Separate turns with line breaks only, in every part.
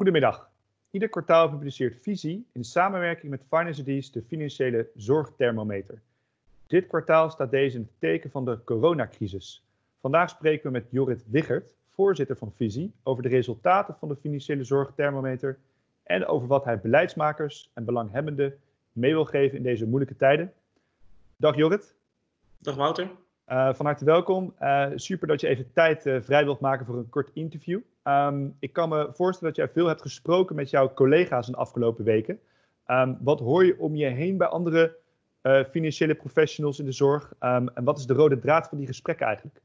Goedemiddag. Ieder kwartaal publiceert Visie in samenwerking met Finance de financiële zorgthermometer. Dit kwartaal staat deze in het teken van de coronacrisis. Vandaag spreken we met Jorrit Wiggert, voorzitter van Visie, over de resultaten van de financiële zorgthermometer en over wat hij beleidsmakers en belanghebbenden mee wil geven in deze moeilijke tijden. Dag Jorrit.
Dag Wouter.
Uh, van harte welkom. Uh, super dat je even tijd uh, vrij wilt maken voor een kort interview. Um, ik kan me voorstellen dat jij veel hebt gesproken met jouw collega's in de afgelopen weken. Um, wat hoor je om je heen bij andere financiële professionals in de zorg? Um, en wat is de rode draad van die gesprekken eigenlijk?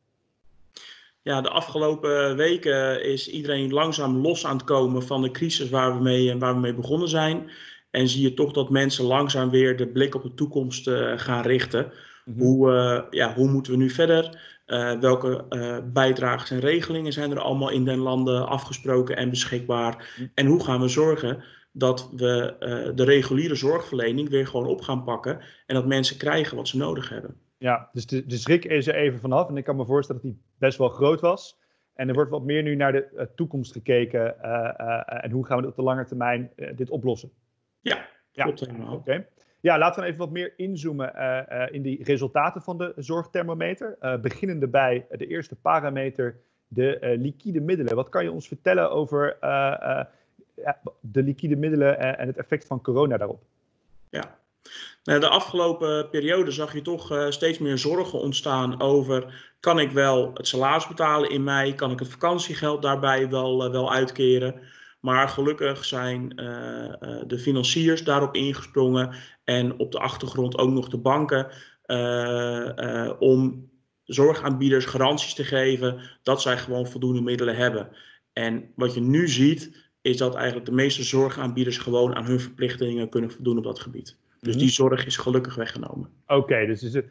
Ja, de afgelopen weken is iedereen langzaam los aan het komen van de crisis waar we mee, waar we mee begonnen zijn. En zie je toch dat mensen langzaam weer de blik op de toekomst gaan richten. Mhm. Hoe, uh, ja, hoe moeten we nu verder? Uh, welke uh, bijdragen en regelingen zijn er allemaal in den landen afgesproken en beschikbaar? Mhm. En hoe gaan we zorgen dat we de reguliere zorgverlening weer gewoon op gaan pakken en dat mensen krijgen wat ze nodig hebben?
Ja, dus de, de schrik is er even vanaf en ik kan me voorstellen dat die best wel groot was. En er wordt wat meer nu naar de toekomst gekeken en hoe gaan we op de lange termijn dit oplossen?
Ja, klopt ja. helemaal.
Oké. Ja, laten we even wat meer inzoomen uh, uh, in die resultaten van de zorgthermometer. Uh, beginnende bij de eerste parameter, de liquide middelen. Wat kan je ons vertellen over de liquide middelen en het effect van corona daarop?
Ja, nou, de afgelopen periode zag je toch steeds meer zorgen ontstaan over: kan ik wel het salaris betalen in mei? Kan ik het vakantiegeld daarbij wel, wel uitkeren? Maar gelukkig zijn uh, uh, de financiers daarop ingesprongen en op de achtergrond ook nog de banken uh, om zorgaanbieders garanties te geven dat zij gewoon voldoende middelen hebben. En wat je nu ziet, is dat eigenlijk de meeste zorgaanbieders gewoon aan hun verplichtingen kunnen voldoen op dat gebied. Dus mhm. die zorg is gelukkig weggenomen.
Oké, dus is het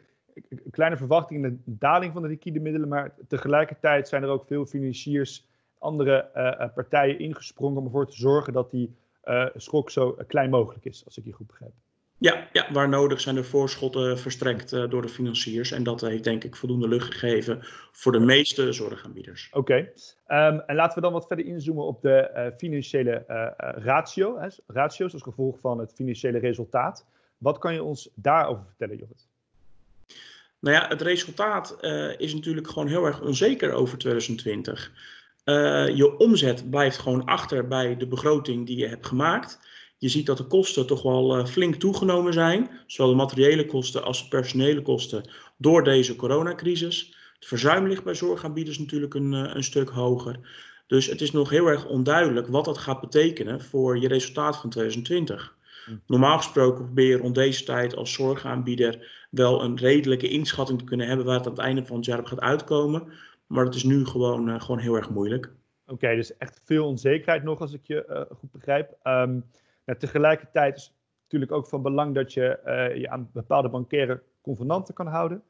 een kleine verwachting in de daling van de liquide middelen, maar tegelijkertijd zijn er ook veel financiers andere uh, partijen ingesprongen om ervoor te zorgen dat die uh, schok zo klein mogelijk is, als ik je goed begrijp.
Ja, ja, waar nodig zijn er voorschotten verstrekt uh, door de financiers. En dat heeft denk ik voldoende lucht gegeven voor de meeste zorgaanbieders.
Oké, okay. um, en laten we dan wat verder inzoomen op de uh, financiële uh, ratio. Hè, ratio's als gevolg van het financiële resultaat. Wat kan je ons daarover vertellen, Jorrit?
Nou ja, het resultaat is natuurlijk gewoon heel erg onzeker over 2020. Uh, je omzet blijft gewoon achter bij de begroting die je hebt gemaakt. Je ziet dat de kosten toch wel uh, flink toegenomen zijn, zowel de materiële kosten als de personele kosten, door deze coronacrisis. Het verzuim ligt bij zorgaanbieders natuurlijk een, uh, een stuk hoger. Dus het is nog heel erg onduidelijk wat dat gaat betekenen voor je resultaat van 2020. Hm. Normaal gesproken probeer je rond deze tijd als zorgaanbieder wel een redelijke inschatting te kunnen hebben waar het aan het einde van het jaar op gaat uitkomen. Maar dat is nu gewoon, uh, gewoon heel erg moeilijk.
Oké, dus echt veel onzekerheid nog, als ik je uh, goed begrijp. Um, nou, tegelijkertijd is het natuurlijk ook van belang dat je uh, je aan bepaalde bankaire convenanten kan houden.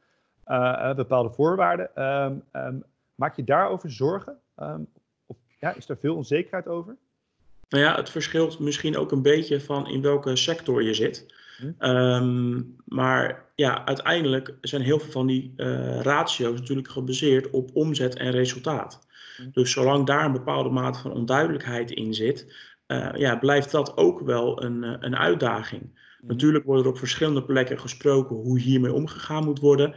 bepaalde voorwaarden. Um, um, maak je daarover zorgen? of ja, is er veel onzekerheid over?
Nou ja, het verschilt misschien ook een beetje van in welke sector je zit. Um, maar ja, uiteindelijk zijn heel veel van die uh, ratio's natuurlijk gebaseerd op omzet en resultaat. Dus zolang daar een bepaalde mate van onduidelijkheid in zit, uh, ja, blijft dat ook wel een, uh, een uitdaging. Natuurlijk wordt er op verschillende plekken gesproken hoe hiermee omgegaan moet worden.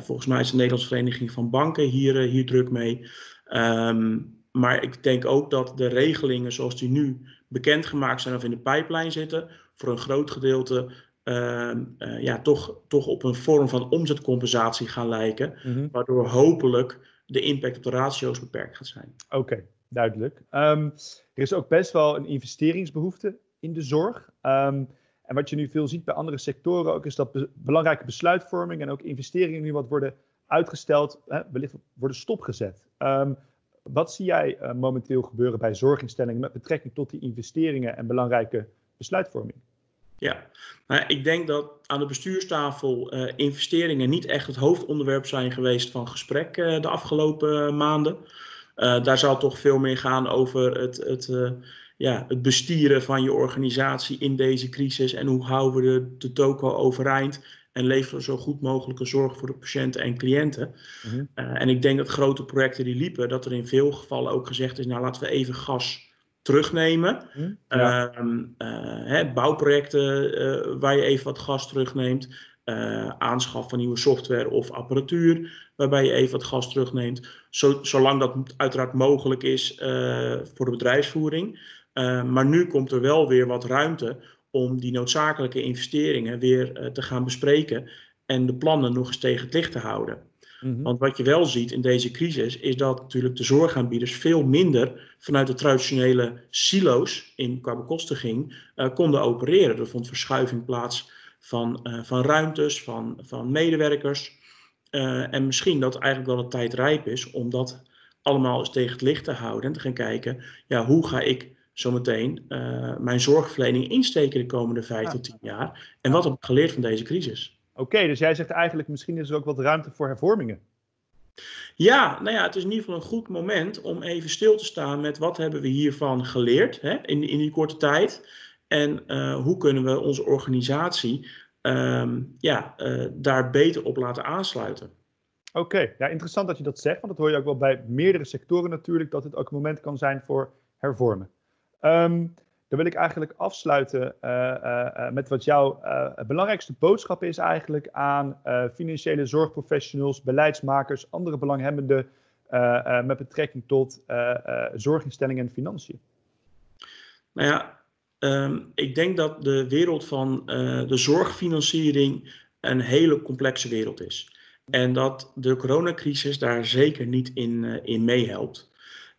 volgens mij is de Nederlandse Vereniging van Banken hier, hier druk mee. Um, maar ik denk ook dat de regelingen zoals die nu bekendgemaakt zijn of in de pijplijn zitten, voor een groot gedeelte uh, uh, ja, toch, toch op een vorm van omzetcompensatie gaan lijken. Mhm. Waardoor hopelijk de impact op de ratio's beperkt gaat zijn.
Oké, duidelijk. Um, er is ook best wel een investeringsbehoefte in de zorg. Um, en wat je nu veel ziet bij andere sectoren ook, is dat be belangrijke besluitvorming en ook investeringen nu wat worden uitgesteld, hè, wellicht worden stopgezet. Um, wat zie jij uh, momenteel gebeuren bij zorginstellingen met betrekking tot die investeringen en belangrijke besluitvorming?
Ja, nou, ik denk dat aan de bestuurstafel uh, investeringen niet echt het hoofdonderwerp zijn geweest van gesprek uh, de afgelopen maanden. daar zal toch veel meer gaan over het, het, ja, het bestieren van je organisatie in deze crisis en hoe houden we de, de toko overeind en leveren zo goed mogelijke zorg voor de patiënten en cliënten. Uh, en ik denk dat grote projecten die liepen, dat er in veel gevallen ook gezegd is, nou laten we even gas terugnemen. Hm, ehm, hè, bouwprojecten waar je even wat gas terugneemt. aanschaf van nieuwe software of apparatuur, waarbij je even wat gas terugneemt. zolang dat uiteraard mogelijk is voor de bedrijfsvoering. maar nu komt er wel weer wat ruimte om die noodzakelijke investeringen weer te gaan bespreken en de plannen nog eens tegen het licht te houden. Mhm. Want wat je wel ziet in deze crisis is dat natuurlijk de zorgaanbieders veel minder vanuit de traditionele silo's in qua bekostiging uh, konden opereren. Er vond verschuiving plaats van, uh, van ruimtes, van, van medewerkers. Uh, en misschien dat eigenlijk wel de tijd rijp is om dat allemaal eens tegen het licht te houden en te gaan kijken, ja, hoe ga ik zometeen mijn zorgverlening insteken de komende vijf tot tien jaar? En wat heb ik geleerd van deze crisis?
Oké, dus jij zegt eigenlijk misschien is er ook wat ruimte voor hervormingen.
Ja, nou ja, het is in ieder geval een goed moment om even stil te staan met wat hebben we hiervan geleerd hè, in, in die korte tijd. En uh, hoe kunnen we onze organisatie um, ja, uh, daar beter op laten aansluiten.
Oké, ja, interessant dat je dat zegt, want dat hoor je ook wel bij meerdere sectoren natuurlijk, dat het ook een moment kan zijn voor hervormen. Um, dan wil ik eigenlijk afsluiten uh, uh, met wat jouw belangrijkste boodschap is eigenlijk aan financiële zorgprofessionals, beleidsmakers, andere belanghebbenden met betrekking tot zorginstellingen en financiën.
Nou ja, um, ik denk dat de wereld van de zorgfinanciering een hele complexe wereld is. En dat de coronacrisis daar zeker niet in, in meehelpt.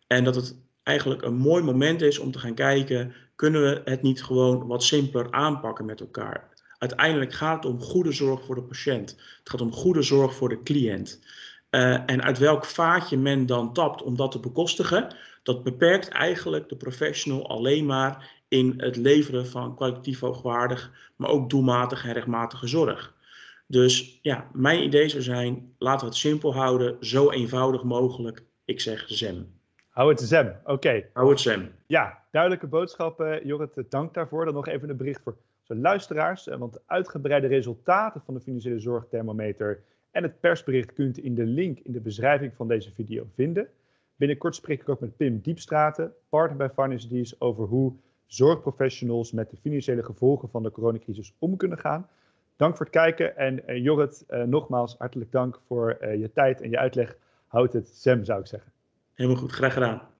En dat het eigenlijk een mooi moment is om te gaan kijken kunnen we het niet gewoon wat simpeler aanpakken met elkaar? Uiteindelijk gaat het om goede zorg voor de patiënt. Het gaat om goede zorg voor de cliënt. Uh, en uit welk vaatje men dan tapt om dat te bekostigen, dat beperkt eigenlijk de professional alleen maar in het leveren van kwalitatief hoogwaardig, maar ook doelmatige en rechtmatige zorg. Dus ja, mijn idee zou zijn, laten we het simpel houden, zo eenvoudig mogelijk. Ik zeg ZEM.
Hou het ZEM, oké.
Hou het ZEM.
Ja, duidelijke boodschappen. Jorrit, dank daarvoor. Dan nog even een bericht voor onze luisteraars. Eh, want de uitgebreide resultaten van de financiële zorgthermometer en het persbericht kunt u in de link in de beschrijving van deze video vinden. Binnenkort spreek ik ook met Pim Diepstraten, partner bij Finance over hoe zorgprofessionals met de financiële gevolgen van de coronacrisis om kunnen gaan. Dank voor het kijken en uh, Jorrit, uh, nogmaals hartelijk dank voor uh, je tijd en je uitleg. Houd het ZEM, zou ik zeggen.
Helemaal goed, graag gedaan.